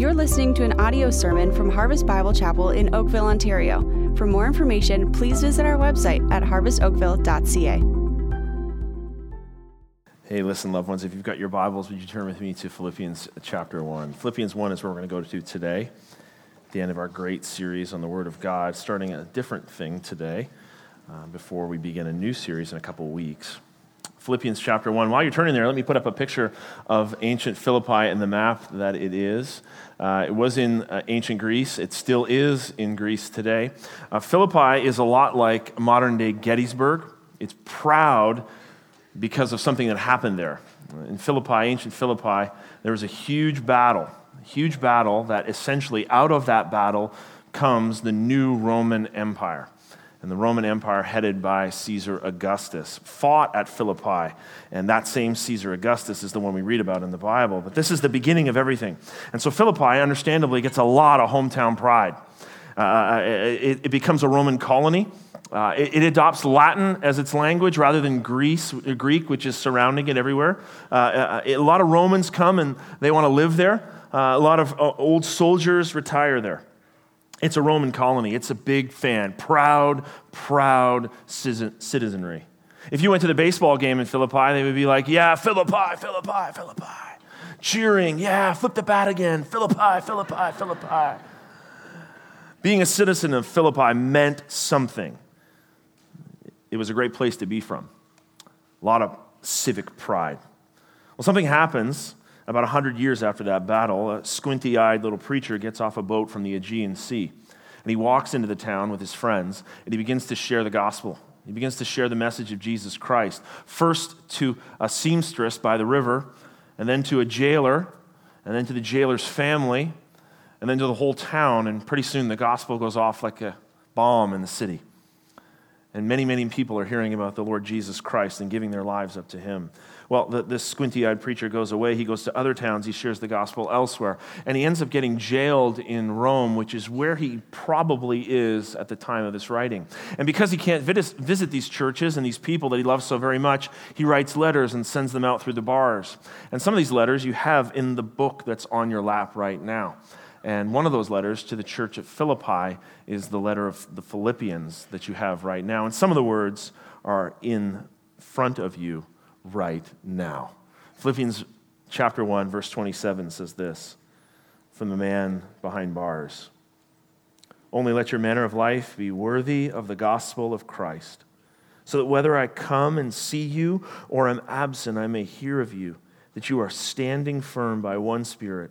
You're listening to an audio sermon from Harvest Bible Chapel in Oakville, Ontario. For more information, please visit our website at harvestoakville.ca. Hey, listen, loved ones, if you've got your Bibles, would you turn with me to Philippians chapter 1? Philippians 1 is where we're going to go to today, the end of our great series on the Word of God, starting a different thing today uh, before we begin a new series in a couple weeks. Philippians chapter 1. While you're turning there, let me put up a picture of ancient Philippi and the map that it is. Uh, it was in uh, ancient Greece. It still is in Greece today. Uh, Philippi is a lot like modern day Gettysburg. It's proud because of something that happened there. In Philippi, ancient Philippi, there was a huge battle, a huge battle that essentially out of that battle comes the new Roman Empire and the Roman Empire, headed by Caesar Augustus, fought at Philippi. And that same Caesar Augustus is the one we read about in the Bible. But this is the beginning of everything. And so Philippi, understandably, gets a lot of hometown pride. Uh, uh it, it, becomes a Roman colony. Uh, it, it, adopts Latin as its language rather than Greece, Greek, which is surrounding it everywhere. Uh, uh a lot of Romans come and they want to live there. Uh, a lot of old soldiers retire there. It's a Roman colony. It's a big fan. Proud, proud citizenry. If you went to the baseball game in Philippi, they would be like, yeah, Philippi, Philippi, Philippi. Cheering, yeah, flip the bat again, Philippi, Philippi, Philippi. Being a citizen of Philippi meant something. It was a great place to be from. A lot of civic pride. Well, something happens about 100 years after that battle, a squinty eyed little preacher gets off a boat from the Aegean Sea. And he walks into the town with his friends and he begins to share the gospel. He begins to share the message of Jesus Christ. First to a seamstress by the river, and then to a jailer, and then to the jailer's family, and then to the whole town. And pretty soon the gospel goes off like a bomb in the city. And many, many people are hearing about the Lord Jesus Christ and giving their lives up to him. Well, the, this squinty eyed preacher goes away. He goes to other towns. He shares the gospel elsewhere. And he ends up getting jailed in Rome, which is where he probably is at the time of this writing. And because he can't visit these churches and these people that he loves so very much, he writes letters and sends them out through the bars. And some of these letters you have in the book that's on your lap right now. And one of those letters to the church at Philippi is the letter of the Philippians that you have right now. And some of the words are in front of you right now. Philippians chapter 1, verse 27 says this from the man behind bars Only let your manner of life be worthy of the gospel of Christ, so that whether I come and see you or am absent, I may hear of you, that you are standing firm by one Spirit.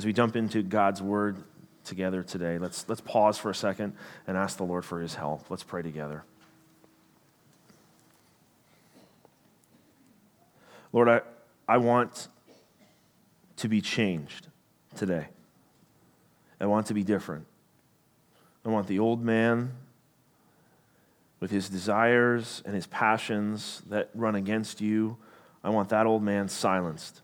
As we jump into God's word together today, let's, let's pause for a second and ask the Lord for his help. Let's pray together. Lord, I, I want to be changed today. I want to be different. I want the old man with his desires and his passions that run against you. I want that old man silenced.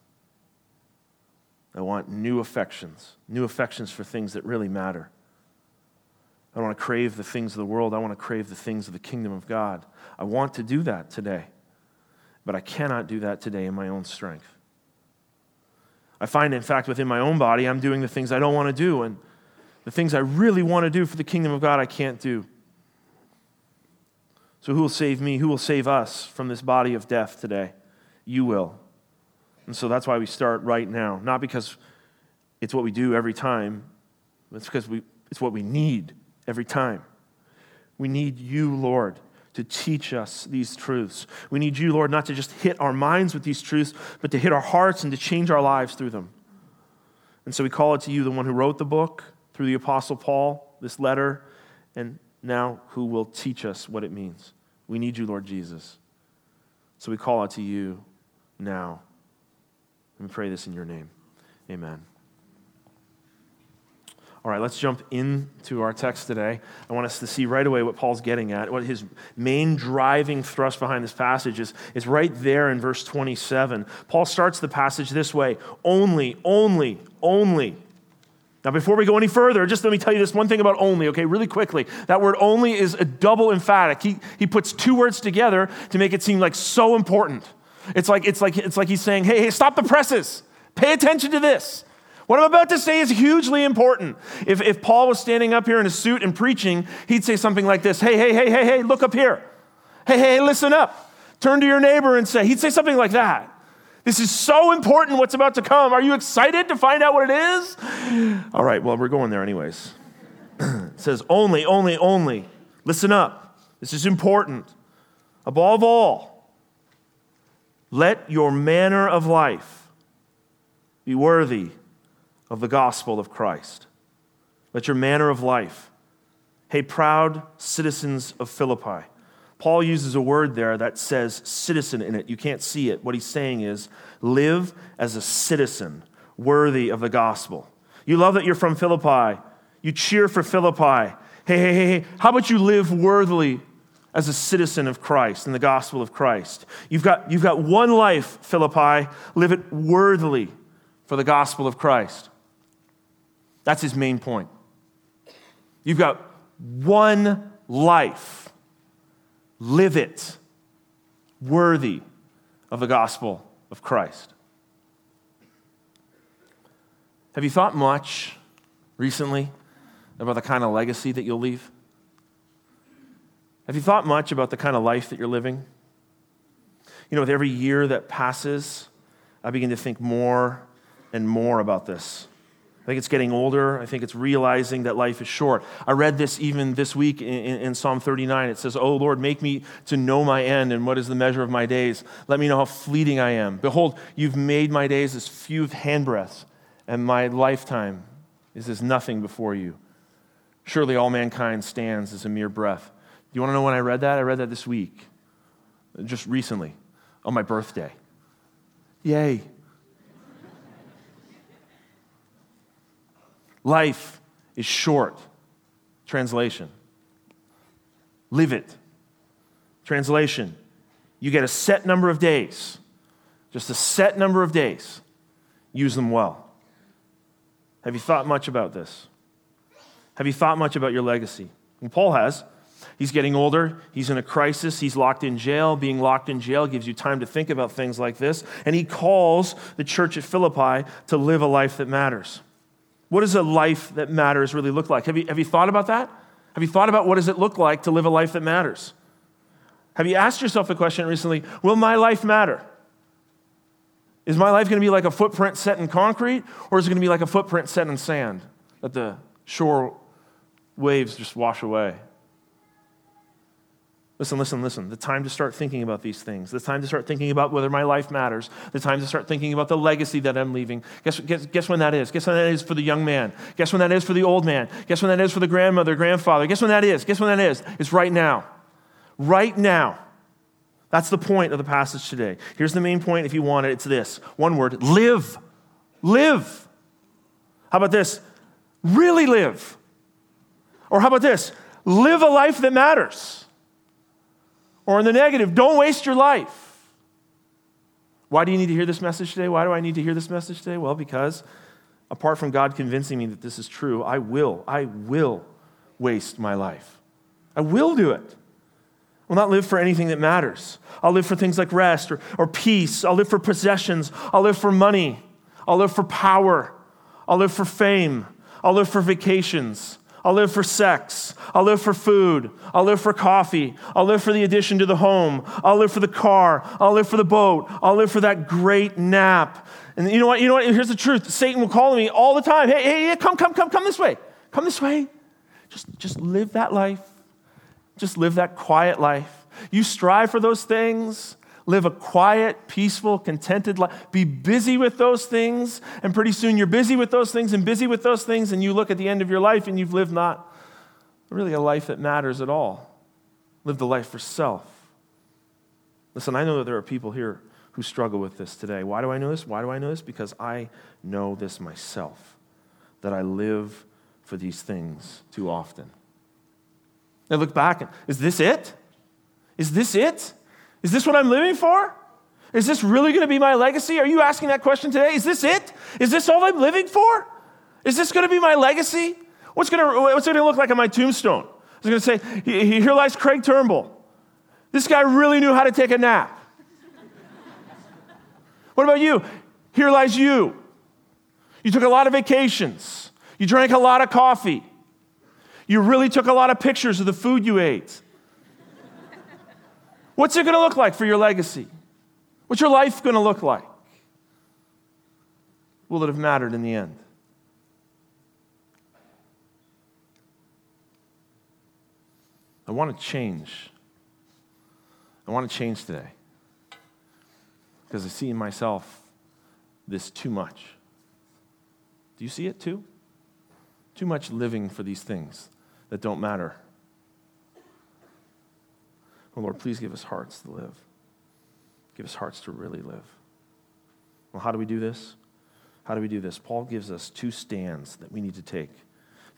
I want new affections, new affections for things that really matter. I don't want to crave the things of the world. I want to crave the things of the kingdom of God. I want to do that today. But I cannot do that today in my own strength. I find, in fact, within my own body, I'm doing the things I don't want to do, and the things I really want to do for the kingdom of God, I can't do. So, who will save me? Who will save us from this body of death today? You will. And so that's why we start right now. Not because it's what we do every time, it's because we, it's what we need every time. We need you, Lord to teach us these truths. We need you, Lord, not to just hit our minds with these truths, but to hit our hearts and to change our lives through them. And so we call it to you, the one who wrote the book through the Apostle Paul, this letter, and now who will teach us what it means. We need you, Lord Jesus. So we call it to you now. And pray this in your name. Amen. All right, let's jump into our text today. I want us to see right away what Paul's getting at. What his main driving thrust behind this passage is, is right there in verse 27. Paul starts the passage this way only, only, only. Now, before we go any further, just let me tell you this one thing about only, okay, really quickly. That word only is a double emphatic. He, he puts two words together to make it seem like so important. It's like, it's, like, it's like he's saying, hey, hey, stop the presses. Pay attention to this. What I'm about to say is hugely important. If, if Paul was standing up here in a suit and preaching, he'd say something like this Hey, hey, hey, hey, hey, look up here. Hey, hey, listen up. Turn to your neighbor and say, He'd say something like that. This is so important what's about to come. Are you excited to find out what it is? All right, well, we're going there anyways. it says, Only, only, only. Listen up. This is important. Above all, let your manner of life be worthy of the gospel of Christ. Let your manner of life. Hey, proud citizens of Philippi. Paul uses a word there that says citizen in it. You can't see it. What he's saying is live as a citizen worthy of the gospel. You love that you're from Philippi. You cheer for Philippi. Hey, hey, hey, hey, how about you live worthily as a citizen of Christ and the gospel of Christ? You've got, you've got one life, Philippi. Live it worthily for the gospel of Christ. That's his main point. You've got one life. Live it worthy of the gospel of Christ. Have you thought much recently about the kind of legacy that you'll leave? Have you thought much about the kind of life that you're living? You know, with every year that passes, I begin to think more and more about this. I think it's getting older. I think it's realizing that life is short. I read this even this week in, in, in, Psalm 39. It says, Oh Lord, make me to know my end and what is the measure of my days. Let me know how fleeting I am. Behold, you've made my days as few of handbreadths, and my lifetime is as nothing before you. Surely all mankind stands as a mere breath. You want to know when I read that? I read that this week, just recently, on my birthday. Yay. Life is short. Translation. Live it. Translation. You get a set number of days, just a set number of days. Use them well. Have you thought much about this? Have you thought much about your legacy? Paul has. He's getting older. He's in a crisis. He's locked in jail. Being locked in jail gives you time to think about things like this. And he calls the church at Philippi to live a life that matters. What does a life that matters really look like? Have you, have you thought about that? Have you thought about what does it look like to live a life that matters? Have you asked yourself the question recently, will my life matter? Is my life going to be like a footprint set in concrete, or is it going to be like a footprint set in sand that the shore waves just wash away? Listen, listen, listen. The time to start thinking about these things. The time to start thinking about whether my life matters. The time to start thinking about the legacy that I'm leaving. Guess, guess, guess when that is? Guess when that is for the young man? Guess when that is for the old man? Guess when that is for the grandmother, grandfather? Guess when that is? Guess when that is? It's right now. Right now. That's the point of the passage today. Here's the main point if you want it it's this one word live. Live. How about this? Really live. Or how about this? Live a life that matters. Or in the negative, don't waste your life. Why do you need to hear this message today? Why do I need to hear this message today? Well, because apart from God convincing me that this is true, I will, I will waste my life. I will do it. I will not live for anything that matters. I'll live for things like rest or, or peace. I'll live for possessions. I'll live for money. I'll live for power. I'll live for fame. I'll live for vacations. I'll live for sex. I'll live for food. I'll live for coffee. I'll live for the addition to the home. I'll live for the car. I'll live for the boat. I'll live for that great nap. And you know what? You know what? Here's the truth. Satan will call me all the time. Hey, hey, hey, come, come, come, come this way. Come this way. Just, just live that life. Just live that quiet life. You strive for those things live a quiet, peaceful, contented life. Be busy with those things, and pretty soon you're busy with those things and busy with those things, and you look at the end of your life and you've lived not really a life that matters at all. Live the life for self. Listen, I know that there are people here who struggle with this today. Why do I know this? Why do I know this? Because I know this myself, that I live for these things too often. I look back and is this it? Is this it? Is this what I'm living for? Is this really going to be my legacy? Are you asking that question today? Is this it? Is this all I'm living for? Is this going to be my legacy? What's going to, what's going to look like on my tombstone? I going to say, here lies Craig Turnbull. This guy really knew how to take a nap. what about you? Here lies you. You took a lot of vacations. You drank a lot of coffee. You really took a lot of pictures of the food you ate. What's it going to look like for your legacy? What's your life going to look like? Will it have mattered in the end? I want to change. I want to change today because I see in myself this too much. Do you see it too? Too much living for these things that don't matter. Oh Lord, please give us hearts to live. Give us hearts to really live. Well, how do we do this? How do we do this? Paul gives us two stands that we need to take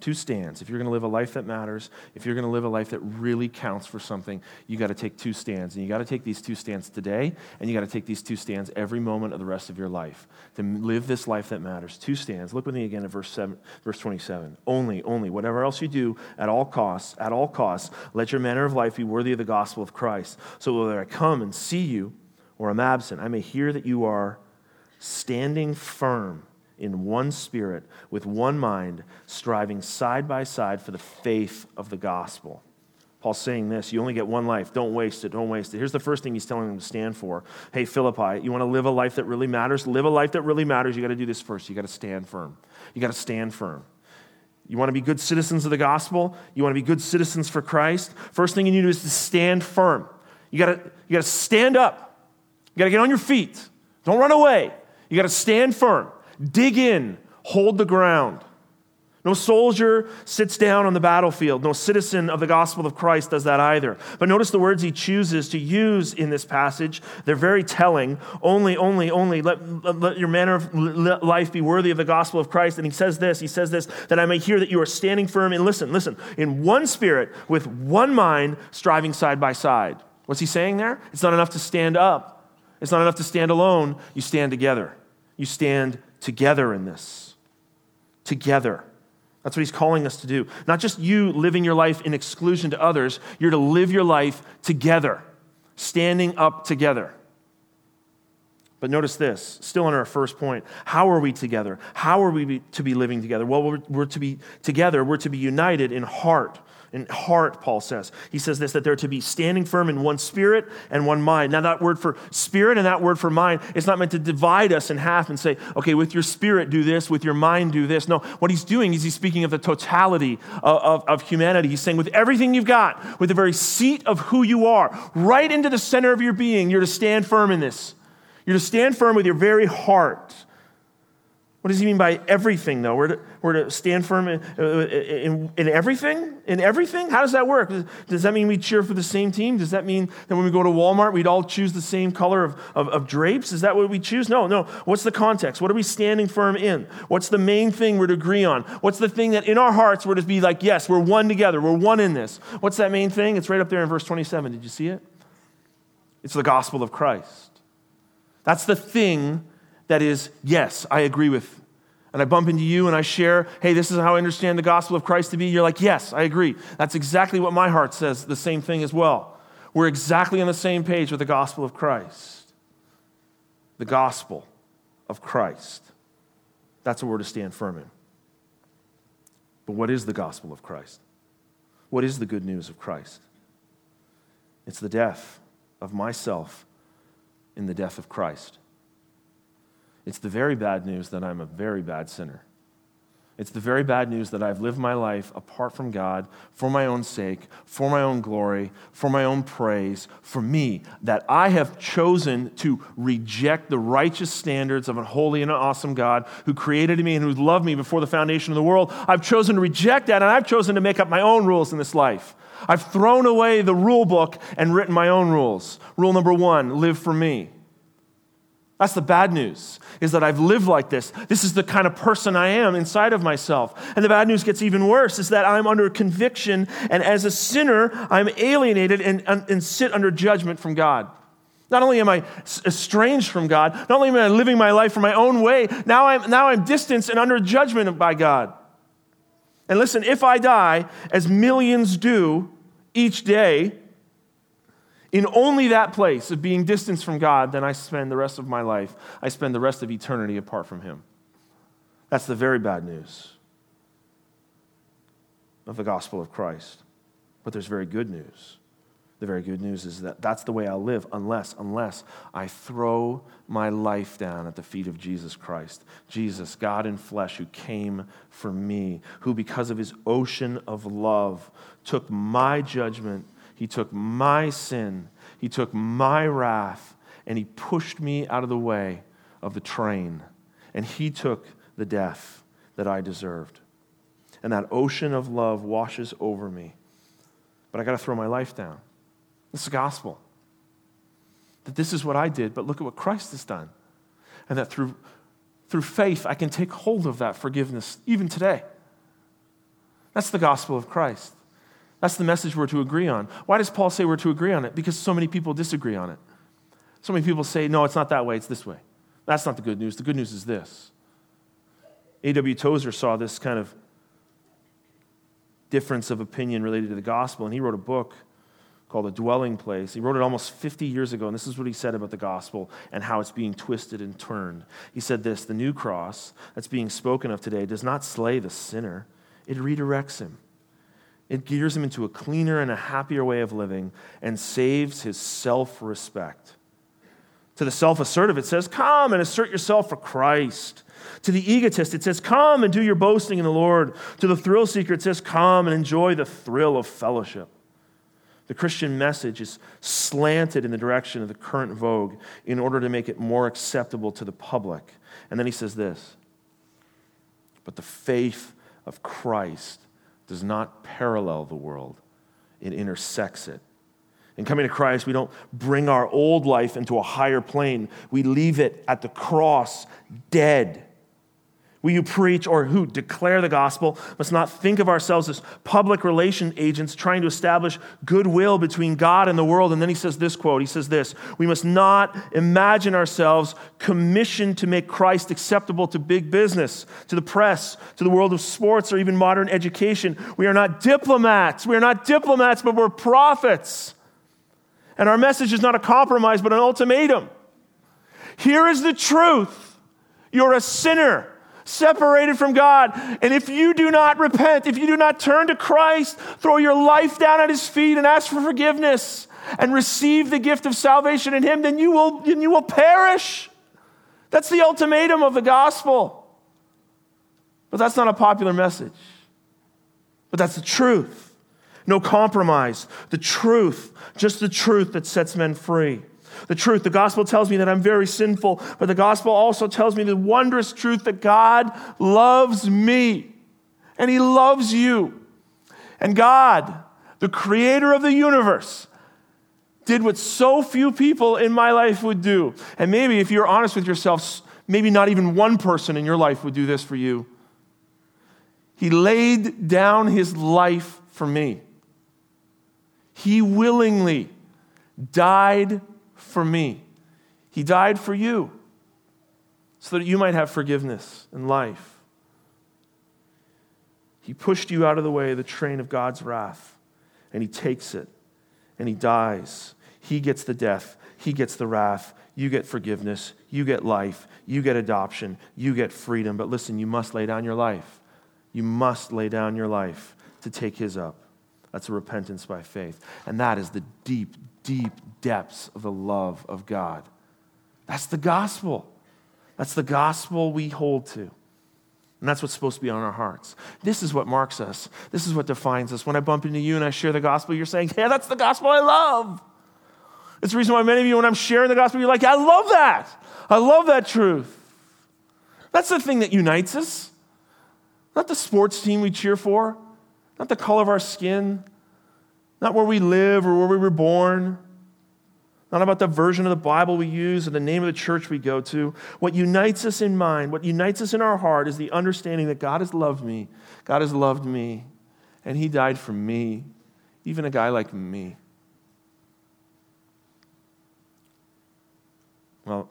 two stands. If you're going to live a life that matters, if you're going to live a life that really counts for something, you got to take two stands. And you got to take these two stands today, and you got to take these two stands every moment of the rest of your life to live this life that matters. Two stands. Look with me again at verse, seven, verse 27. Only, only, whatever else you do, at all costs, at all costs, let your manner of life be worthy of the gospel of Christ. So whether I come and see you or I'm absent, I may hear that you are standing firm in one spirit, with one mind, striving side by side for the faith of the gospel. Paul's saying this you only get one life. Don't waste it. Don't waste it. Here's the first thing he's telling them to stand for. Hey, Philippi, you want to live a life that really matters? Live a life that really matters. You got to do this first. You got to stand firm. You got to stand firm. You want to be good citizens of the gospel? You want to be good citizens for Christ? First thing you need to do is to stand firm. You got to, you got to stand up. You got to get on your feet. Don't run away. You got to stand firm. Dig in, hold the ground. No soldier sits down on the battlefield. No citizen of the gospel of Christ does that either. But notice the words he chooses to use in this passage. They're very telling. Only, only, only let, let your manner of life be worthy of the gospel of Christ. And he says this, he says this, that I may hear that you are standing firm and listen, listen, in one spirit, with one mind, striving side by side. What's he saying there? It's not enough to stand up. It's not enough to stand alone. You stand together. You stand together in this. Together. That's what he's calling us to do. Not just you living your life in exclusion to others, you're to live your life together, standing up together. But notice this, still on our first point. How are we together? How are we to be living together? Well, we're, we're to be together, we're to be united in heart in heart, Paul says. He says this that they're to be standing firm in one spirit and one mind. Now, that word for spirit and that word for mind is not meant to divide us in half and say, okay, with your spirit do this, with your mind do this. No, what he's doing is he's speaking of the totality of, of, of humanity. He's saying, with everything you've got, with the very seat of who you are, right into the center of your being, you're to stand firm in this. You're to stand firm with your very heart. What does he mean by everything, though? We're to, we're to stand firm in, uh, uh, in, in, everything? In everything? How does that work? Does that mean we cheer for the same team? Does that mean that when we go to Walmart, we'd all choose the same color of, of, of drapes? Is that what we choose? No, no. What's the context? What are we standing firm in? What's the main thing we're to agree on? What's the thing that in our hearts we're to be like, yes, we're one together, we're one in this? What's that main thing? It's right up there in verse 27. Did you see it? It's the gospel of Christ. That's the thing that is, yes, I agree with. And I bump into you and I share, hey, this is how I understand the gospel of Christ to be. You're like, yes, I agree. That's exactly what my heart says, the same thing as well. We're exactly on the same page with the gospel of Christ. The gospel of Christ. That's what we're to stand firm in. But what is the gospel of Christ? What is the good news of Christ? It's the death of myself in the death of Christ. It's the very bad news that I'm a very bad sinner. It's the very bad news that I've lived my life apart from God for my own sake, for my own glory, for my own praise, for me, that I have chosen to reject the righteous standards of a holy and an awesome God who created me and who loved me before the foundation of the world. I've chosen to reject that, and I've chosen to make up my own rules in this life. I've thrown away the rule book and written my own rules. Rule number one live for me. That's the bad news, is that I've lived like this. This is the kind of person I am inside of myself. And the bad news gets even worse, is that I'm under conviction, and as a sinner, I'm alienated and, and, and sit under judgment from God. Not only am I estranged from God, not only am I living my life for my own way, now I'm, now I'm distanced and under judgment by God. And listen, if I die, as millions do each day, in only that place of being distanced from God, then I spend the rest of my life, I spend the rest of eternity apart from Him. That's the very bad news of the gospel of Christ. But there's very good news. The very good news is that that's the way I'll live unless, unless I throw my life down at the feet of Jesus Christ. Jesus, God in flesh, who came for me, who, because of his ocean of love, took my judgment he took my sin, He took my wrath, and He pushed me out of the way of the train. And He took the death that I deserved. And that ocean of love washes over me. But I got to throw my life down. Is the gospel. That this is what I did, but look at what Christ has done. And that through, through faith, I can take hold of that forgiveness even today. That's the gospel of Christ. That's the message we're to agree on. Why does Paul say we're to agree on it? Because so many people disagree on it. So many people say, no, it's not that way, it's this way. That's not the good news. The good news is this. A.W. Tozer saw this kind of difference of opinion related to the gospel, and he wrote a book called A Dwelling Place. He wrote it almost 50 years ago, and this is what he said about the gospel and how it's being twisted and turned. He said this The new cross that's being spoken of today does not slay the sinner, it redirects him. It gears him into a cleaner and a happier way of living and saves his self respect. To the self assertive, it says, Come and assert yourself for Christ. To the egotist, it says, Come and do your boasting in the Lord. To the thrill seeker, it says, Come and enjoy the thrill of fellowship. The Christian message is slanted in the direction of the current vogue in order to make it more acceptable to the public. And then he says this But the faith of Christ does not parallel the world, it intersects it. In coming to Christ, we don't bring our old life into a higher plane, we leave it at the cross, dead we who preach or who declare the gospel must not think of ourselves as public relation agents trying to establish goodwill between God and the world. And then he says this quote He says this We must not imagine ourselves commissioned to make Christ acceptable to big business, to the press, to the world of sports, or even modern education. We are not diplomats. We are not diplomats, but we're prophets. And our message is not a compromise, but an ultimatum. Here is the truth you're a sinner separated from God. And if you do not repent, if you do not turn to Christ, throw your life down at his feet and ask for forgiveness and receive the gift of salvation in him, then you will, then you will perish. That's the ultimatum of the gospel. But that's not a popular message. But that's the truth. No compromise. The truth, just the truth that sets men free the truth. The gospel tells me that I'm very sinful, but the gospel also tells me the wondrous truth that God loves me and He loves you. And God, the creator of the universe, did what so few people in my life would do. And maybe if you're honest with yourself, maybe not even one person in your life would do this for you. He laid down his life for me. He willingly died for me. He died for you so that you might have forgiveness and life. He pushed you out of the way of the train of God's wrath, and He takes it, and He dies. He gets the death, He gets the wrath. You get forgiveness, you get life, you get adoption, you get freedom. But listen, you must lay down your life. You must lay down your life to take His up. That's a repentance by faith. And that is the deep, deep depths of the love of God. That's the gospel. That's the gospel we hold to. And that's what's supposed to be on our hearts. This is what marks us. This is what defines us. When I bump into you and I share the gospel, you're saying, Yeah, that's the gospel I love. It's the reason why many of you, when I'm sharing the gospel, you're like, I love that. I love that truth. That's the thing that unites us. Not the sports team we cheer for, not the color of our skin, not where we live or where we were born. not about the version of the Bible we use or the name of the church we go to. What unites us in mind, what unites us in our heart is the understanding that God has loved me, God has loved me, and He died for me, even a guy like me. Well,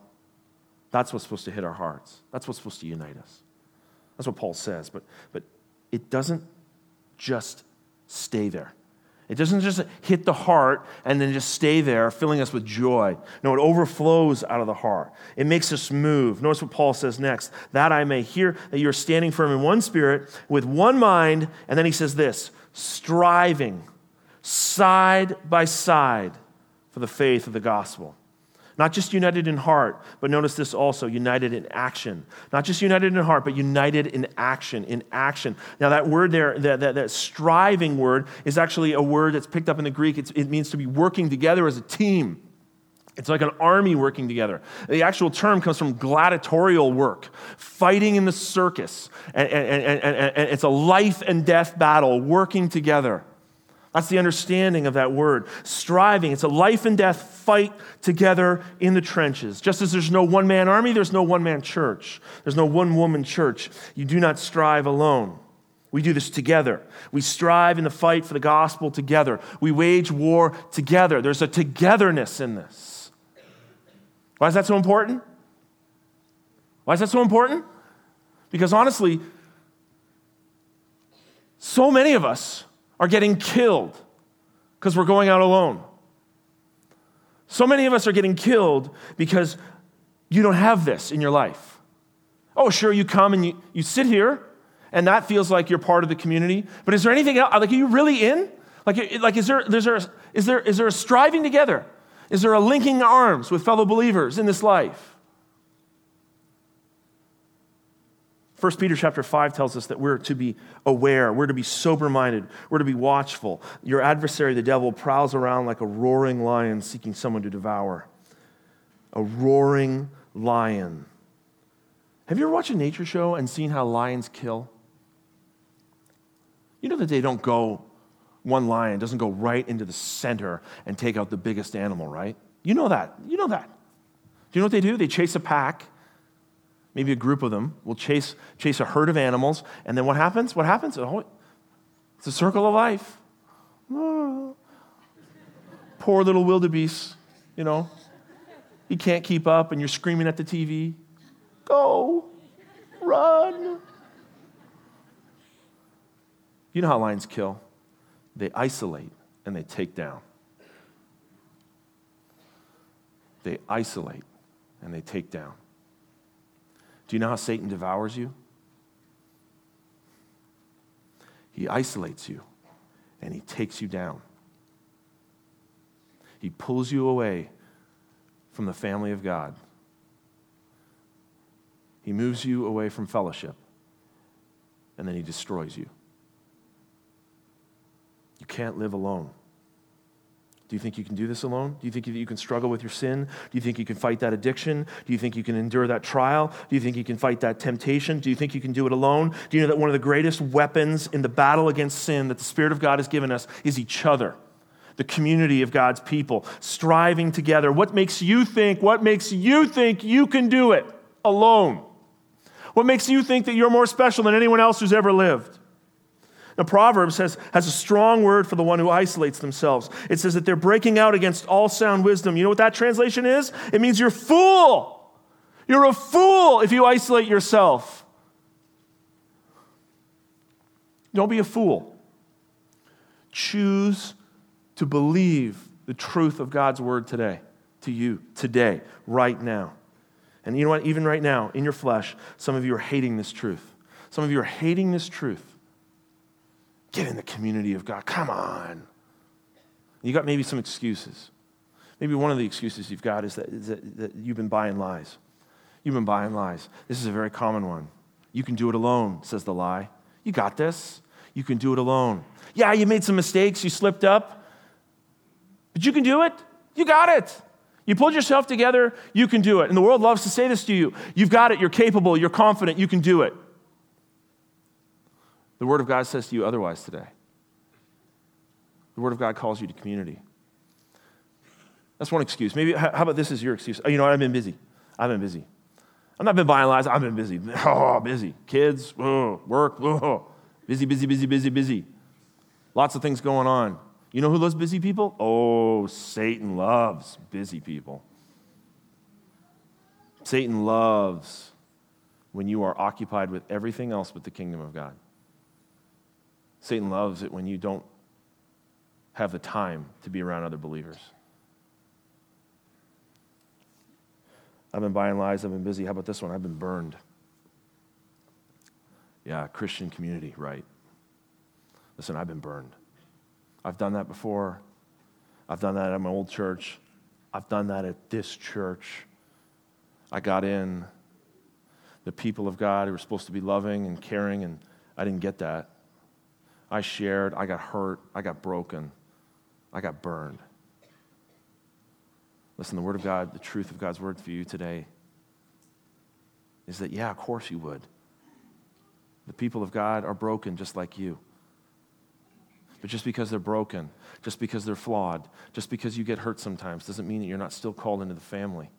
that's what's supposed to hit our hearts. That's what's supposed to unite us. That's what Paul says. But, but it doesn't just stay there. It doesn't just hit the heart and then just stay there, filling us with joy. No, it overflows out of the heart. It makes us move. Notice what Paul says next that I may hear that you're standing firm in one spirit, with one mind. And then he says this striving side by side for the faith of the gospel. Not just united in heart, but notice this also united in action. Not just united in heart, but united in action. In action. Now, that word there, that, that, that striving word, is actually a word that's picked up in the Greek. It's, it means to be working together as a team. It's like an army working together. The actual term comes from gladiatorial work, fighting in the circus. And, and, and, and, it's a life and death battle, working together. That's the understanding of that word. Striving. It's a life and death fight together in the trenches. Just as there's no one man army, there's no one man church. There's no one woman church. You do not strive alone. We do this together. We strive in the fight for the gospel together. We wage war together. There's a togetherness in this. Why is that so important? Why is that so important? Because honestly, so many of us are getting killed because we're going out alone. So many of us are getting killed because you don't have this in your life. Oh, sure, you come and you, you sit here, and that feels like you're part of the community. But is there anything else? Like, are you really in? Like, like is, there, is, there, is, there, is there a striving together? Is there a linking arms with fellow believers in this life? 1 Peter chapter 5 tells us that we're to be aware, we're to be sober minded, we're to be watchful. Your adversary, the devil, prowls around like a roaring lion seeking someone to devour. A roaring lion. Have you ever watched a nature show and seen how lions kill? You know that they don't go, one lion doesn't go right into the center and take out the biggest animal, right? You know that. You know that. Do you know what they do? They chase a pack maybe a group of them, will chase, chase a herd of animals. And then what happens? What happens? Oh, it's a circle of life. Oh. Poor little wildebeest, you know. He can't keep up, and you're screaming at the TV. Go, run. You know how lions kill they isolate and they take down. They isolate and they take down. Do you know how Satan devours you? He isolates you and he takes you down. He pulls you away from the family of God. He moves you away from fellowship and then he destroys you. You can't live alone. Do you think you can do this alone? Do you think that you can struggle with your sin? Do you think you can fight that addiction? Do you think you can endure that trial? Do you think you can fight that temptation? Do you think you can do it alone? Do you know that one of the greatest weapons in the battle against sin that the Spirit of God has given us is each other? The community of God's people, striving together. What makes you think, what makes you think you can do it alone? What makes you think that you're more special than anyone else who's ever lived? Now, Proverbs has, has a strong word for the one who isolates themselves. It says that they're breaking out against all sound wisdom. You know what that translation is? It means you're fool. You're a fool if you isolate yourself. Don't be a fool. Choose to believe the truth of God's word today, to you, today, right now. And you know what? Even right now, in your flesh, some of you are hating this truth. Some of you are hating this truth. Get in the community of God. Come on. You got maybe some excuses. Maybe one of the excuses you've got is that, is that, that you've been buying lies. You've been buying lies. This is a very common one. You can do it alone, says the lie. You got this. You can do it alone. Yeah, you made some mistakes, you slipped up, but you can do it. You got it. You pulled yourself together, you can do it. And the world loves to say this to you. You've got it, you're capable, you're confident, you can do it. The Word of God says to you otherwise today. The Word of God calls you to community. That's one excuse. Maybe, how about this is your excuse? Oh, you know what? I've been busy. I've been busy. I've not been buying lies. I've been busy. Oh, busy. Kids, oh, work, oh. busy, busy, busy, busy, busy. Lots of things going on. You know who loves busy people? Oh, Satan loves busy people. Satan loves when you are occupied with everything else but the kingdom of God. Satan loves it when you don't have the time to be around other believers. I've been buying lies, I've been busy. How about this one? I've been burned. Yeah, Christian community, right. Listen, I've been burned. I've done that before. I've done that at my old church. I've done that at this church. I got in. The people of God who were supposed to be loving and caring, and I didn't get that. I shared. I got hurt. I got broken. I got burned. Listen, the Word of God, the truth of God's Word for you today is that, yeah, of course you would. The people of God are broken just like you. But just because they're broken, just because they're flawed, just because you get hurt sometimes, doesn't mean that you're not still called into the family.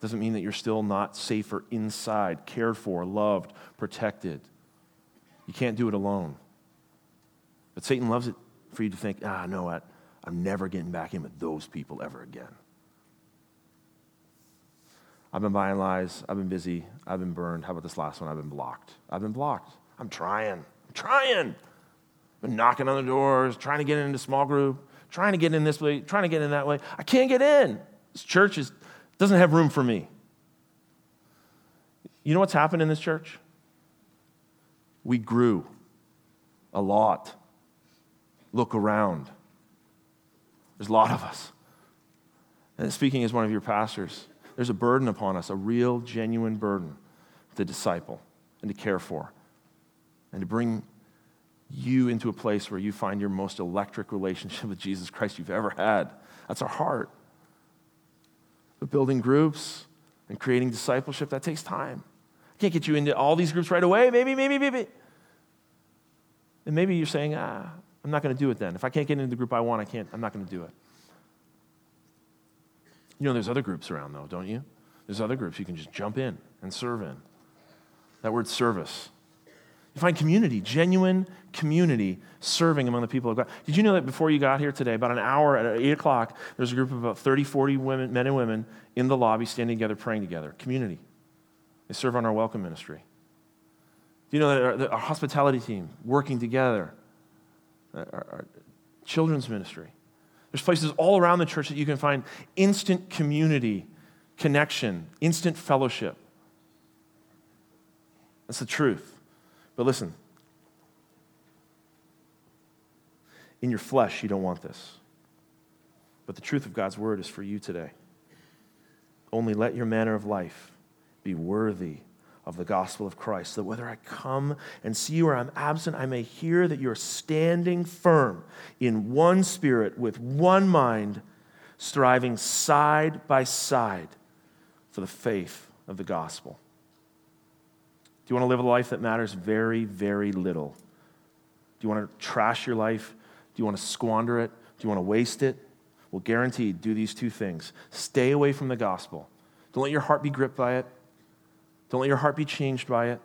Doesn't mean that you're still not safer inside, cared for, loved, protected. You can't do it alone. But Satan loves it for you to think, ah, no, what? I'm never getting back in with those people ever again. I've been buying lies. I've been busy. I've been burned. How about this last one? I've been blocked. I've been blocked. I'm trying. I'm trying. I've been knocking on the doors, trying to get into small group, trying to get in this way, trying to get in that way. I can't get in. This church is, doesn't have room for me. You know what's happened in this church? We grew a lot. Look around. There's a lot of us. And speaking as one of your pastors, there's a burden upon us, a real, genuine burden to disciple and to care for and to bring you into a place where you find your most electric relationship with Jesus Christ you've ever had. That's our heart. But building groups and creating discipleship, that takes time. I can't get you into all these groups right away. Maybe, maybe, maybe. And maybe you're saying, ah, I'm not going to do it then. If I can't get into the group I want, I can't, I'm not going to do it. You know, there's other groups around, though, don't you? There's other groups you can just jump in and serve in. That word service. You find community, genuine community, serving among the people of God. Did you know that before you got here today, about an hour at 8 o'clock, there's a group of about 30, 40 women, men and women in the lobby standing together, praying together? Community. They serve on our welcome ministry. Do you know that our, our hospitality team working together? Uh, our, our children's ministry. There's places all around the church that you can find instant community, connection, instant fellowship. That's the truth. But listen, in your flesh, you don't want this. But the truth of God's word is for you today. Only let your manner of life be worthy of the gospel of Christ, that whether I come and see you or I'm absent, I may hear that you're standing firm in one spirit, with one mind, striving side by side for the faith of the gospel. Do you want to live a life that matters very, very little? Do you want to trash your life? Do you want to squander it? Do you want to waste it? Well, guaranteed, do these two things. Stay away from the gospel. Don't let your heart be gripped by it. Don't let your heart be changed by it.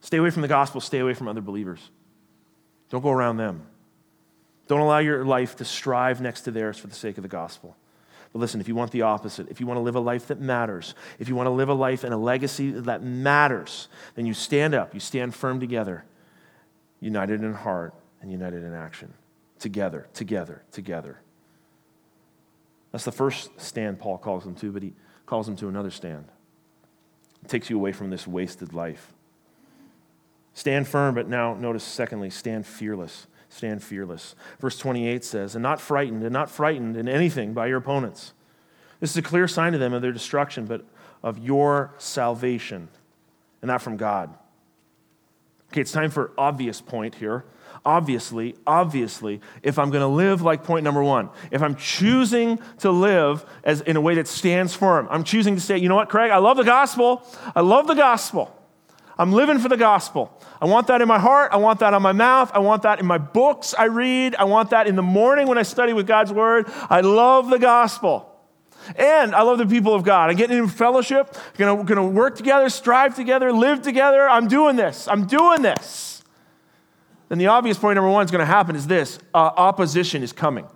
Stay away from the gospel, stay away from other believers. Don't go around them. Don't allow your life to strive next to theirs for the sake of the gospel. But listen, if you want the opposite, if you want to live a life that matters, if you want to live a life and a legacy that matters, then you stand up, you stand firm together, united in heart and united in action. Together, together, together. That's the first stand Paul calls them to, but he calls them to another stand. It takes you away from this wasted life. Stand firm, but now notice, secondly, stand fearless. Stand fearless. Verse 28 says, And not frightened, and not frightened in anything by your opponents. This is a clear sign to them of their destruction, but of your salvation, and that from God. Okay, it's time for obvious point here obviously, obviously, if I'm going to live like point number one, if I'm choosing to live as in a way that stands firm, I'm choosing to say, you know what, Craig, I love the gospel. I love the gospel. I'm living for the gospel. I want that in my heart. I want that on my mouth. I want that in my books I read. I want that in the morning when I study with God's word. I love the gospel. And I love the people of God. I'm getting in fellowship, gonna, gonna work together, strive together, live together. I'm doing this. I'm doing this. Then the obvious point number one is gonna happen is this uh, opposition is coming.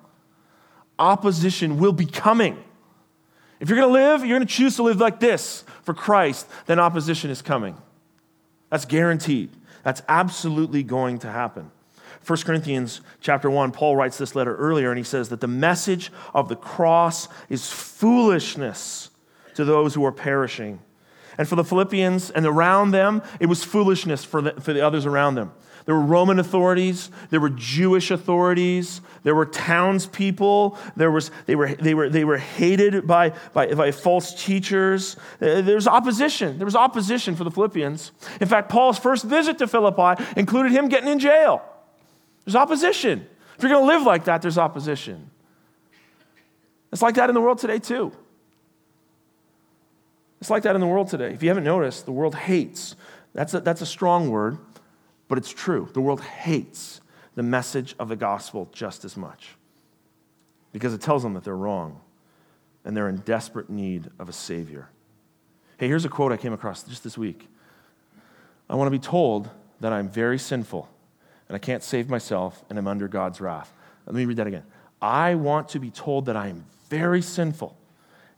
Opposition will be coming. If you're gonna live, you're gonna choose to live like this for Christ, then opposition is coming. That's guaranteed. That's absolutely going to happen. 1 Corinthians chapter 1, Paul writes this letter earlier, and he says that the message of the cross is foolishness to those who are perishing. And for the Philippians and around them, it was foolishness for the, for the others around them. There were Roman authorities, there were Jewish authorities, there were townspeople, there was, they, were, they, were, they were hated by, by, by false teachers. There was opposition. There was opposition for the Philippians. In fact, Paul's first visit to Philippi included him getting in jail. There's opposition. If you're going to live like that, there's opposition. It's like that in the world today, too. It's like that in the world today. If you haven't noticed, the world hates. That's a, that's a strong word but it's true. The world hates the message of the gospel just as much because it tells them that they're wrong and they're in desperate need of a Savior. Hey, here's a quote I came across just this week I want to be told that I'm very sinful and I can't save myself and I'm under God's wrath. Let me read that again. I want to be told that I am very sinful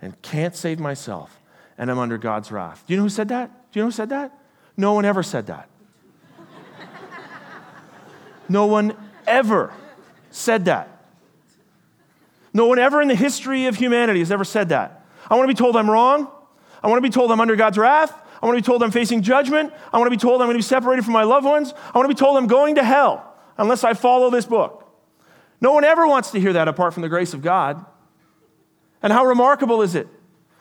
and can't save myself and I'm under God's wrath. Do you know who said that? Do you know who said that? No one ever said that. No one ever said that. No one ever in the history of humanity has ever said that. I want to be told I'm wrong. I want to be told I'm under God's wrath. I want to be told I'm facing judgment. I want to be told I'm going to be separated from my loved ones. I want to be told I'm going to hell unless I follow this book. No one ever wants to hear that apart from the grace of God. And how remarkable is it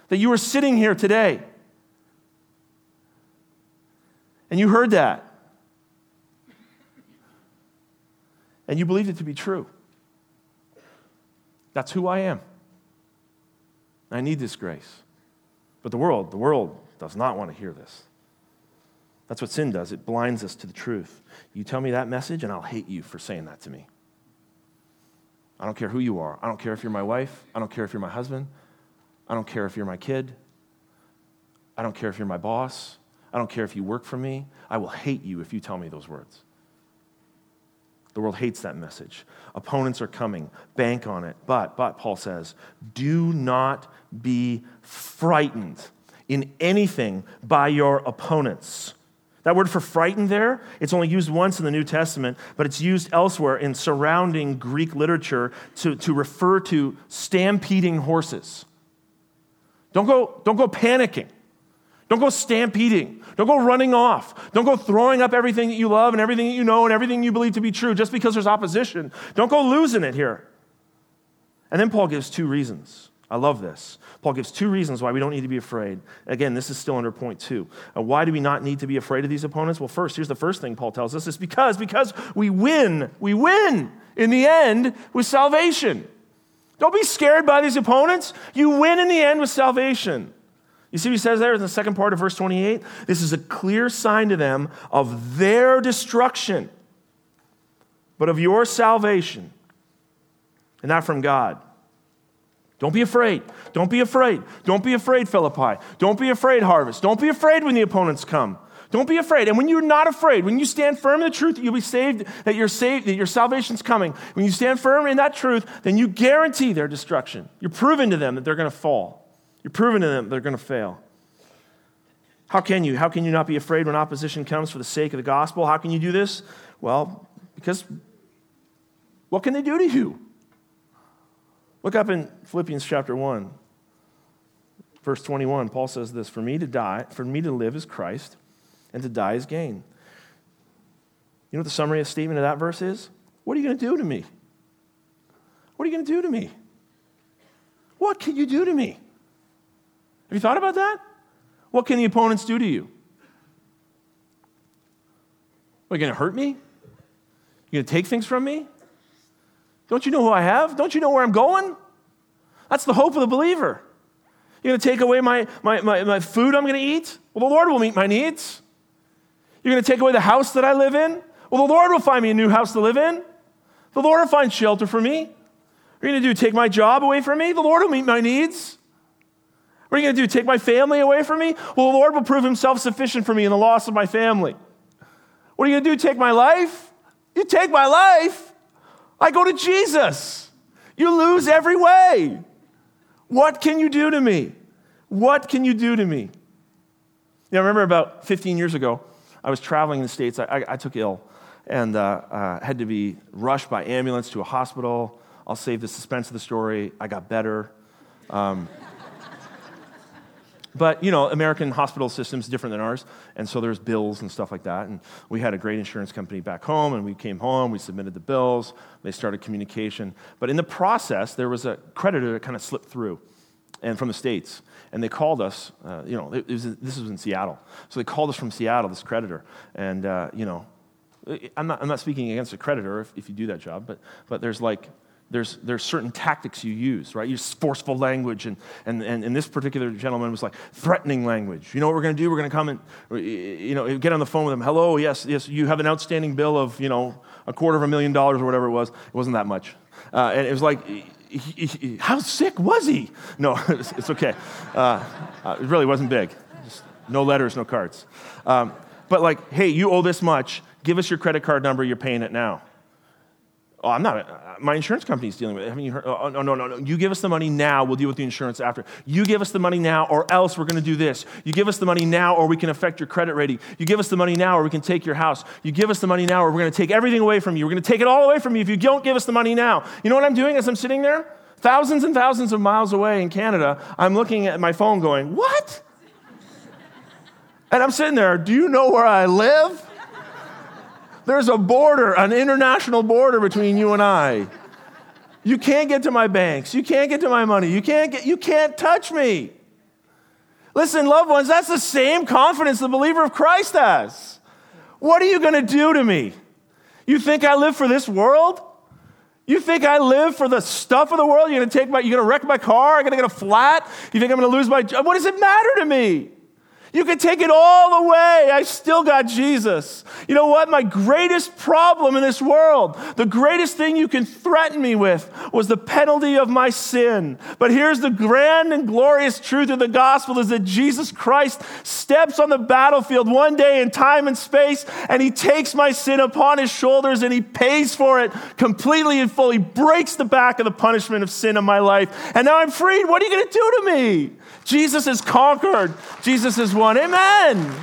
that you are sitting here today and you heard that and you believed it to be true. That's who I am. I need this grace. But the world, the world does not want to hear this. That's what sin does. It blinds us to the truth. You tell me that message, and I'll hate you for saying that to me. I don't care who you are. I don't care if you're my wife. I don't care if you're my husband. I don't care if you're my kid. I don't care if you're my boss. I don't care if you work for me. I will hate you if you tell me those words. The world hates that message. Opponents are coming. Bank on it. But, but, Paul says, do not be frightened in anything by your opponents. That word for frightened there, it's only used once in the New Testament, but it's used elsewhere in surrounding Greek literature to, to refer to stampeding horses. Don't go, don't go panicking. Don't go stampeding. Don't go running off. Don't go throwing up everything that you love and everything that you know and everything you believe to be true just because there's opposition. Don't go losing it here. And then Paul gives two reasons. I love this. Paul gives two reasons why we don't need to be afraid. Again, this is still under point two. Uh, why do we not need to be afraid of these opponents? Well, first, here's the first thing Paul tells us is because because we win. We win in the end with salvation. Don't be scared by these opponents. You win in the end with salvation. You see what he says there in the second part of verse 28? This is a clear sign to them of their destruction, but of your salvation, and not from God. Don't be afraid. Don't be afraid. Don't be afraid, Philippi. Don't be afraid, Harvest. Don't be afraid when the opponents come. Don't be afraid. And when you're not afraid, when you stand firm in the truth that you'll be saved, that you're saved, that your salvation's coming, when you stand firm in that truth, then you guarantee their destruction. You're proving to them that they're going to fall. You're proving to them they're going to fail. How can you? How can you not be afraid when opposition comes for the sake of the gospel? How can you do this? Well, because what can they do to you? Look up in Philippians chapter 1, verse 21. Paul says this For me to die, for me to live is Christ, and to die is gain. You know what the summary of statement of that verse is? What are you going to do to me? What are you going to do to me? What can you do to me? Have you thought about that? What can the opponents do to you? Are you going to hurt me? You going to take things from me? Don't you know who I have? Don't you know where I'm going? That's the hope of the believer. You're going to take away my, my, my, my food I'm going to eat? Well, the Lord will meet my needs. You're going to take away the house that I live in? Well, the Lord will find me a new house to live in. The Lord will find shelter for me. What are you going to do? Take my job away from me? The Lord will meet my needs. What are you going to do? Take my family away from me? Well, the Lord will prove himself sufficient for me in the loss of my family. What are you going to do? Take my life? You take my life? I go to Jesus. You lose every way. What can you do to me? What can you do to me? You know, I remember about 15 years ago, I was traveling in the States. I, I, I took ill and uh, uh, had to be rushed by ambulance to a hospital. I'll save the suspense of the story. I got better. Um, but, you know, American hospital system's different than ours, and so there's bills and stuff like that. And we had a great insurance company back home, and we came home, we submitted the bills, they started communication. But in the process, there was a creditor that kind of slipped through, and from the States. And they called us, uh, you know, was, this was in Seattle. So they called us from Seattle, this creditor. And, uh, you know, I'm not, I'm not speaking against a creditor if, if you do that job, but, but there's like, there's, there's certain tactics you use, right? You use forceful language, and, and, and, and this particular gentleman was like threatening language. You know what we're going to do? We're going to come and, you know, get on the phone with him. Hello, yes, yes, you have an outstanding bill of, you know, a quarter of a million dollars or whatever it was. It wasn't that much. Uh, and it was like, he, he, how sick was he? No, it's, it's okay. Uh, uh, it really wasn't big. Just no letters, no cards. Um, but like, hey, you owe this much. Give us your credit card number. You're paying it now. Oh, I'm not. Uh, my insurance company's dealing with it. Haven't you heard? Oh, no, no, no, no. You give us the money now. We'll deal with the insurance after. You give us the money now, or else we're going to do this. You give us the money now, or we can affect your credit rating. You give us the money now, or we can take your house. You give us the money now, or we're going to take everything away from you. We're going to take it all away from you if you don't give us the money now. You know what I'm doing as I'm sitting there? Thousands and thousands of miles away in Canada, I'm looking at my phone going, What? And I'm sitting there, Do you know where I live? There's a border, an international border between you and I. You can't get to my banks. You can't get to my money. You can't get you can't touch me. Listen, loved ones, that's the same confidence the believer of Christ has. What are you going to do to me? You think I live for this world? You think I live for the stuff of the world? You're going to take my, you're going to wreck my car? I'm going to get a flat? You think I'm going to lose my job? What does it matter to me? You can take it all away. I still got Jesus. You know what? My greatest problem in this world, the greatest thing you can threaten me with, was the penalty of my sin. But here's the grand and glorious truth of the gospel is that Jesus Christ steps on the battlefield one day in time and space, and he takes my sin upon his shoulders and he pays for it completely and fully, breaks the back of the punishment of sin in my life. And now I'm freed. What are you going to do to me? Jesus has conquered. Jesus has won. Amen.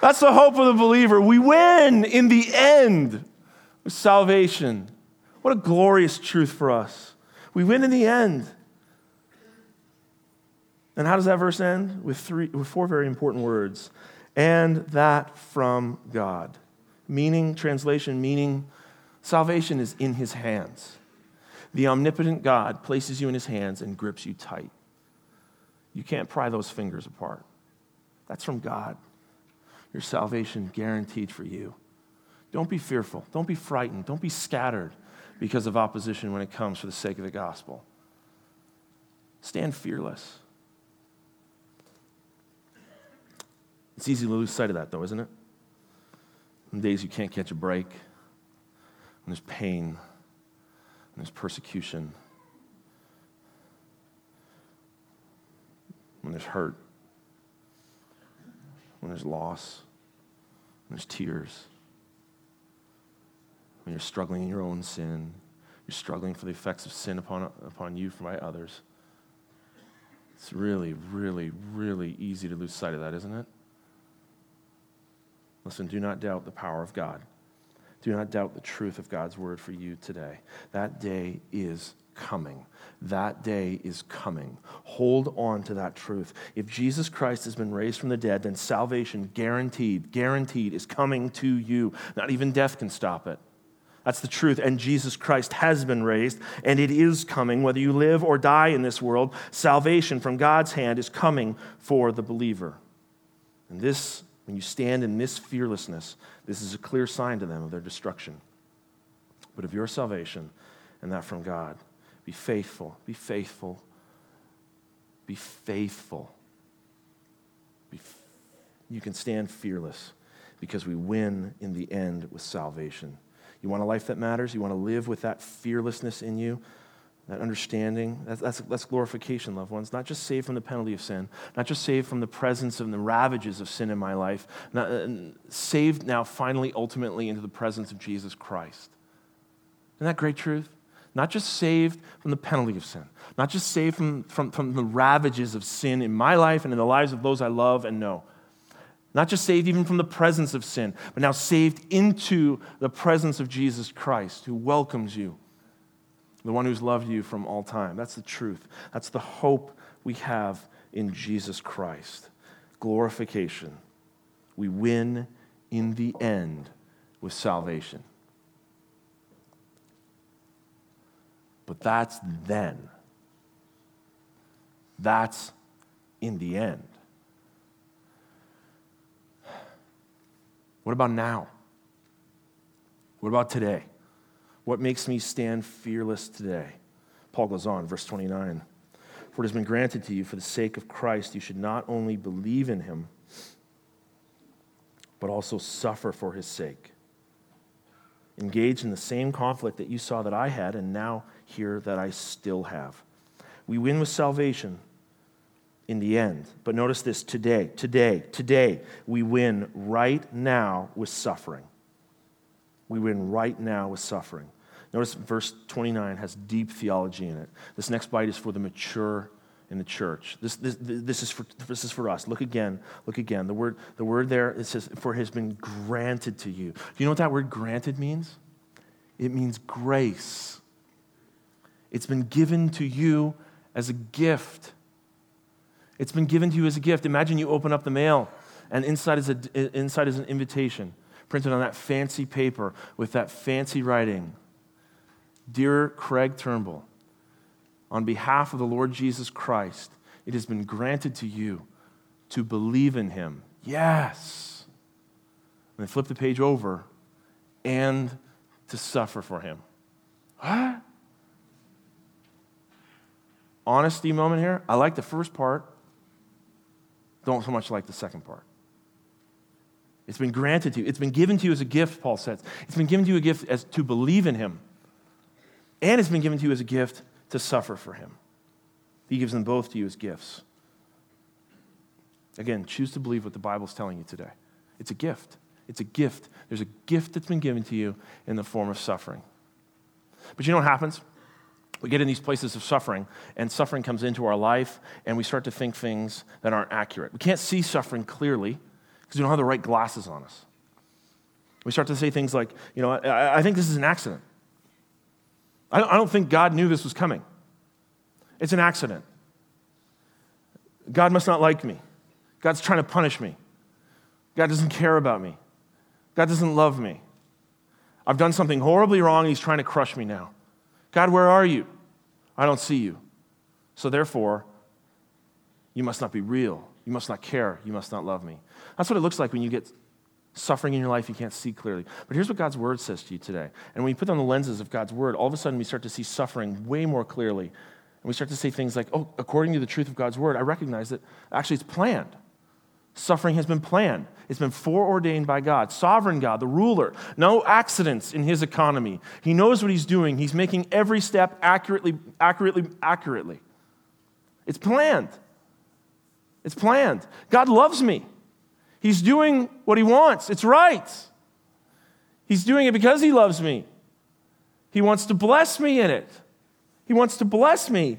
That's the hope of the believer. We win in the end with salvation. What a glorious truth for us. We win in the end. And how does that verse end? With, three, with four very important words. And that from God. Meaning, translation, meaning salvation is in his hands. The omnipotent God places you in his hands and grips you tight. You can't pry those fingers apart. That's from God. Your salvation guaranteed for you. Don't be fearful. Don't be frightened. Don't be scattered because of opposition when it comes for the sake of the gospel. Stand fearless. It's easy to lose sight of that, though, isn't it? On days you can't catch a break, when there's pain, there's persecution, when there's hurt, when there's loss, when there's tears, when you're struggling in your own sin, you're struggling for the effects of sin upon, upon you by others. It's really, really, really easy to lose sight of that, isn't it? Listen, do not doubt the power of God. Do not doubt the truth of God's word for you today. That day is coming. That day is coming. Hold on to that truth. If Jesus Christ has been raised from the dead, then salvation, guaranteed, guaranteed, is coming to you. Not even death can stop it. That's the truth. And Jesus Christ has been raised, and it is coming. Whether you live or die in this world, salvation from God's hand is coming for the believer. And this, when you stand in this fearlessness, this is a clear sign to them of their destruction. But of your salvation, and that from God, be faithful, be faithful, be faithful. Be, you can stand fearless because we win in the end with salvation. You want a life that matters? You want to live with that fearlessness in you? That understanding. That's, that's, that's, glorification, loved ones. Not just saved from the penalty of sin, not just saved from the presence and the ravages of sin in my life, not, uh, saved now finally, ultimately, into the presence of Jesus Christ. Isn't that great truth? Not just saved from the penalty of sin, not just saved from, from, from the ravages of sin in my life and in the lives of those I love and know. Not just saved even from the presence of sin, but now saved into the presence of Jesus Christ, who welcomes you the one who's loved you from all time. That's the truth. That's the hope we have in Jesus Christ. Glorification. We win in the end with salvation. But that's then. That's in the end. What about now? What about today? What makes me stand fearless today? Paul goes on, verse 29. For it has been granted to you for the sake of Christ, you should not only believe in him, but also suffer for his sake. Engage in the same conflict that you saw that I had, and now hear that I still have. We win with salvation in the end. But notice this today, today, today, we win right now with suffering. We win right now with suffering. Notice verse 29 has deep theology in it. This next bite is for the mature in the church. This, this, this, is, for, this is for us. Look again. Look again. The word, the word there, it says, for has been granted to you. Do you know what that word granted means? It means grace. It's been given to you as a gift. It's been given to you as a gift. Imagine you open up the mail, and inside is, a, inside is an invitation printed on that fancy paper with that fancy writing. Dear Craig Turnbull, on behalf of the Lord Jesus Christ, it has been granted to you to believe in him. Yes. And then flip the page over and to suffer for him. What? Honesty moment here. I like the first part, don't so much like the second part. It's been granted to you. It's been given to you as a gift, Paul says. It's been given to you a gift as to believe in him. And it's been given to you as a gift to suffer for him. He gives them both to you as gifts. Again, choose to believe what the Bible's telling you today. It's a gift. It's a gift. There's a gift that's been given to you in the form of suffering. But you know what happens? We get in these places of suffering, and suffering comes into our life, and we start to think things that aren't accurate. We can't see suffering clearly because we don't have the right glasses on us. We start to say things like, you know, I, I think this is an accident. I don't, I don't think God knew this was coming. It's an accident. God must not like me. God's trying to punish me. God doesn't care about me. God doesn't love me. I've done something horribly wrong, He's trying to crush me now. God, where are you? I don't see you. So therefore, you must not be real. You must not care. You must not love me. That's what it looks like when you get suffering in your life you can't see clearly. But here's what God's word says to you today. And when you put on the lenses of God's word, all of a sudden we start to see suffering way more clearly. And we start to say things like, oh, according to the truth of God's word, I recognize that actually it's planned. Suffering has been planned. It's been foreordained by God, sovereign God, the ruler. No accidents in his economy. He knows what he's doing. He's making every step accurately, accurately, accurately. It's planned. It's planned. God loves me. He's doing what he wants. It's right. He's doing it because he loves me. He wants to bless me in it. He wants to bless me.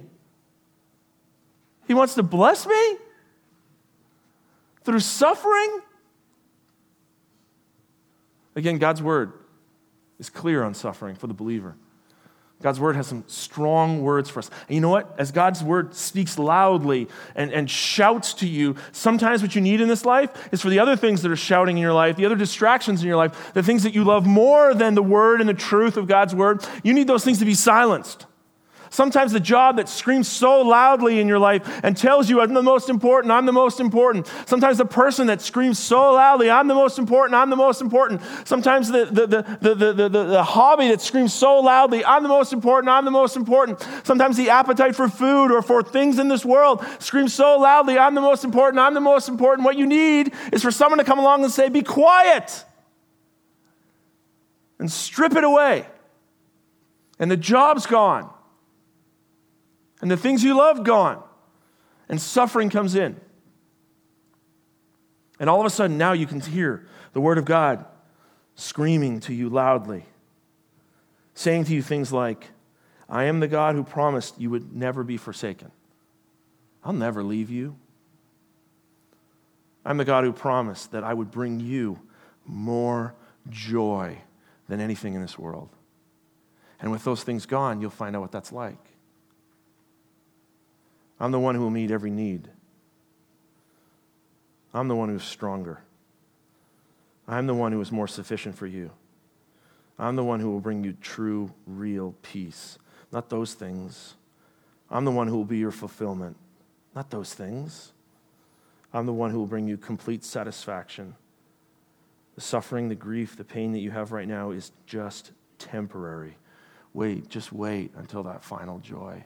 He wants to bless me through suffering. Again, God's word is clear on suffering for the believer. God's word has some strong words for us. And you know what? As God's word speaks loudly and, and shouts to you, sometimes what you need in this life is for the other things that are shouting in your life, the other distractions in your life, the things that you love more than the word and the truth of God's word, you need those things to be silenced. Sometimes the job that screams so loudly in your life and tells you, I'm the most important, I'm the most important. Sometimes the person that screams so loudly, I'm the most important, I'm the most important. Sometimes the, the, the, the, the, the, the hobby that screams so loudly, I'm the most important, I'm the most important. Sometimes the appetite for food or for things in this world screams so loudly, I'm the most important, I'm the most important. What you need is for someone to come along and say, Be quiet and strip it away. And the job's gone and the things you love gone, and suffering comes in. And all of a sudden, now you can hear the Word of God screaming to you loudly, saying to you things like, I am the God who promised you would never be forsaken. I'll never leave you. I'm the God who promised that I would bring you more joy than anything in this world. And with those things gone, you'll find out what that's like. I'm the one who will meet every need. I'm the one who's stronger. I'm the one who is more sufficient for you. I'm the one who will bring you true, real peace. Not those things. I'm the one who will be your fulfillment. Not those things. I'm the one who will bring you complete satisfaction. The suffering, the grief, the pain that you have right now is just temporary. Wait, just wait until that final joy.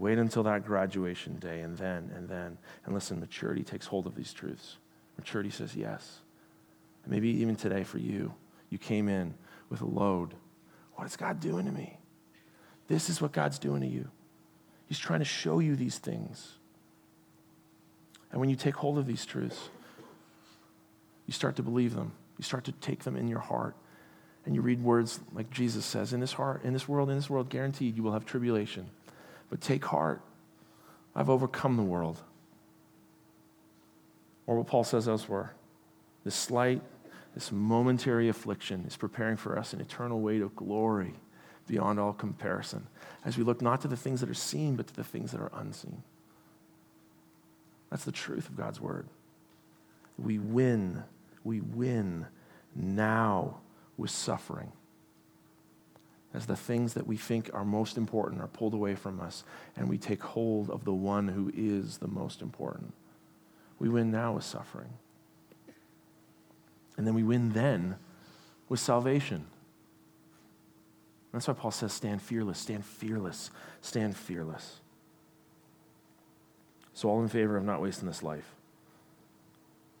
Wait until that graduation day and then and then. And listen, maturity takes hold of these truths. Maturity says yes. And maybe even today for you, you came in with a load. What is God doing to me? This is what God's doing to you. He's trying to show you these things. And when you take hold of these truths, you start to believe them. You start to take them in your heart. And you read words like Jesus says, in this heart, in this world, in this world, guaranteed you will have tribulation. But take heart. I've overcome the world. Or what Paul says elsewhere this slight, this momentary affliction is preparing for us an eternal weight of glory beyond all comparison as we look not to the things that are seen, but to the things that are unseen. That's the truth of God's word. We win, we win now with suffering as the things that we think are most important are pulled away from us and we take hold of the one who is the most important. We win now with suffering. And then we win then with salvation. That's why Paul says, stand fearless, stand fearless, stand fearless. So, all in favor of not wasting this life.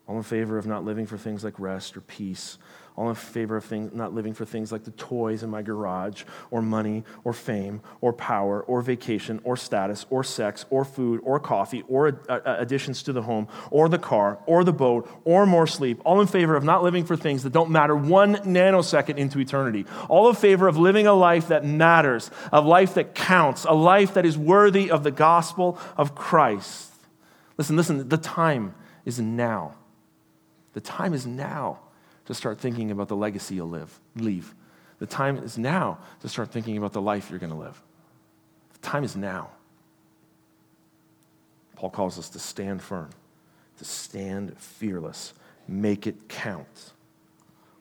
All in favor of not living for things like rest or peace all in favor of things, not living for things like the toys in my garage, or money, or fame, or power, or vacation, or status, or sex, or food, or coffee, or uh, uh, additions to the home, or the car, or the boat, or more sleep. All in favor of not living for things that don't matter one nanosecond into eternity. All in favor of living a life that matters, a life that counts, a life that is worthy of the gospel of Christ. Listen, listen, the time is now. The time is now to start thinking about the legacy you'll live, leave. The time is now to start thinking about the life you're going to live. The time is now. Paul calls us to stand firm, to stand fearless, make it count.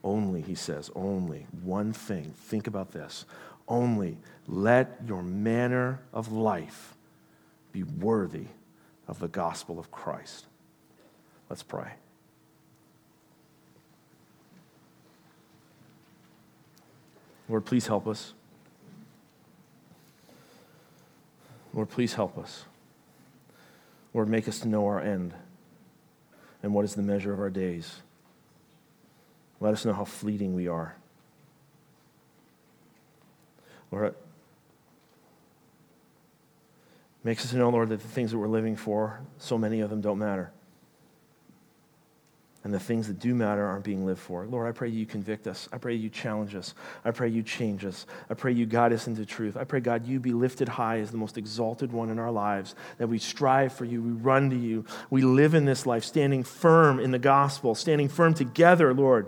Only, he says, only one thing. Think about this. Only let your manner of life be worthy of the gospel of Christ. Let's pray. Lord, please help us. Lord, please help us. Lord, make us to know our end and what is the measure of our days. Let us know how fleeting we are. Lord, makes us to know, Lord, that the things that we're living for, so many of them don't matter and the things that do matter aren't being lived for. Lord, I pray you convict us. I pray you challenge us. I pray you change us. I pray you guide us into truth. I pray, God, you be lifted high as the most exalted one in our lives, that we strive for you, we run to you, we live in this life, standing firm in the gospel, standing firm together, Lord.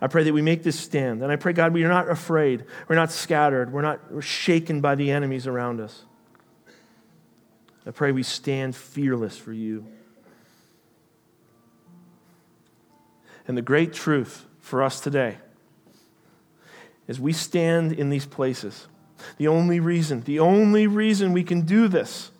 I pray that we make this stand. And I pray, God, we are not afraid. We're not scattered. We're not we're shaken by the enemies around us. I pray we stand fearless for you. And the great truth for us today is we stand in these places The only reason, the only reason we can do this,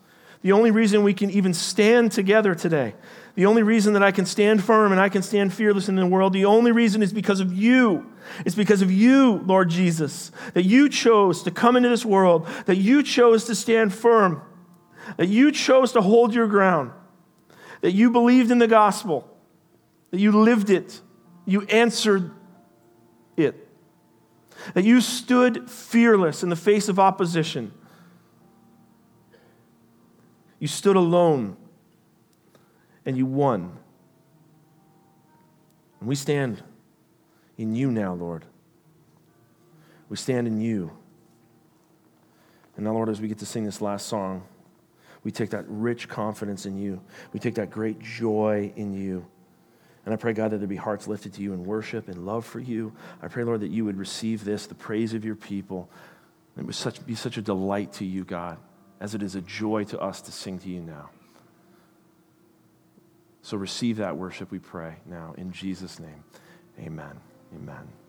the only reason we can even stand together today, the only reason that I can stand firm and I can stand fearless in the world, the only reason is because of you. It's because of you, Lord Jesus, that you chose to come into this world, that you chose to stand firm, that you chose to hold your ground, that you believed in the gospel, that you lived it, you answered it, that you stood fearless in the face of opposition. You stood alone and you won. And we stand in you now, Lord. We stand in you. And now, Lord, as we get to sing this last song, we take that rich confidence in you. We take that great joy in you. And I pray, God, that there be hearts lifted to you in worship and love for you. I pray, Lord, that you would receive this, the praise of your people. It would such, be such a delight to you, God, as it is a joy to us to sing to you now. So receive that worship, we pray now. In Jesus' name, amen. Amen.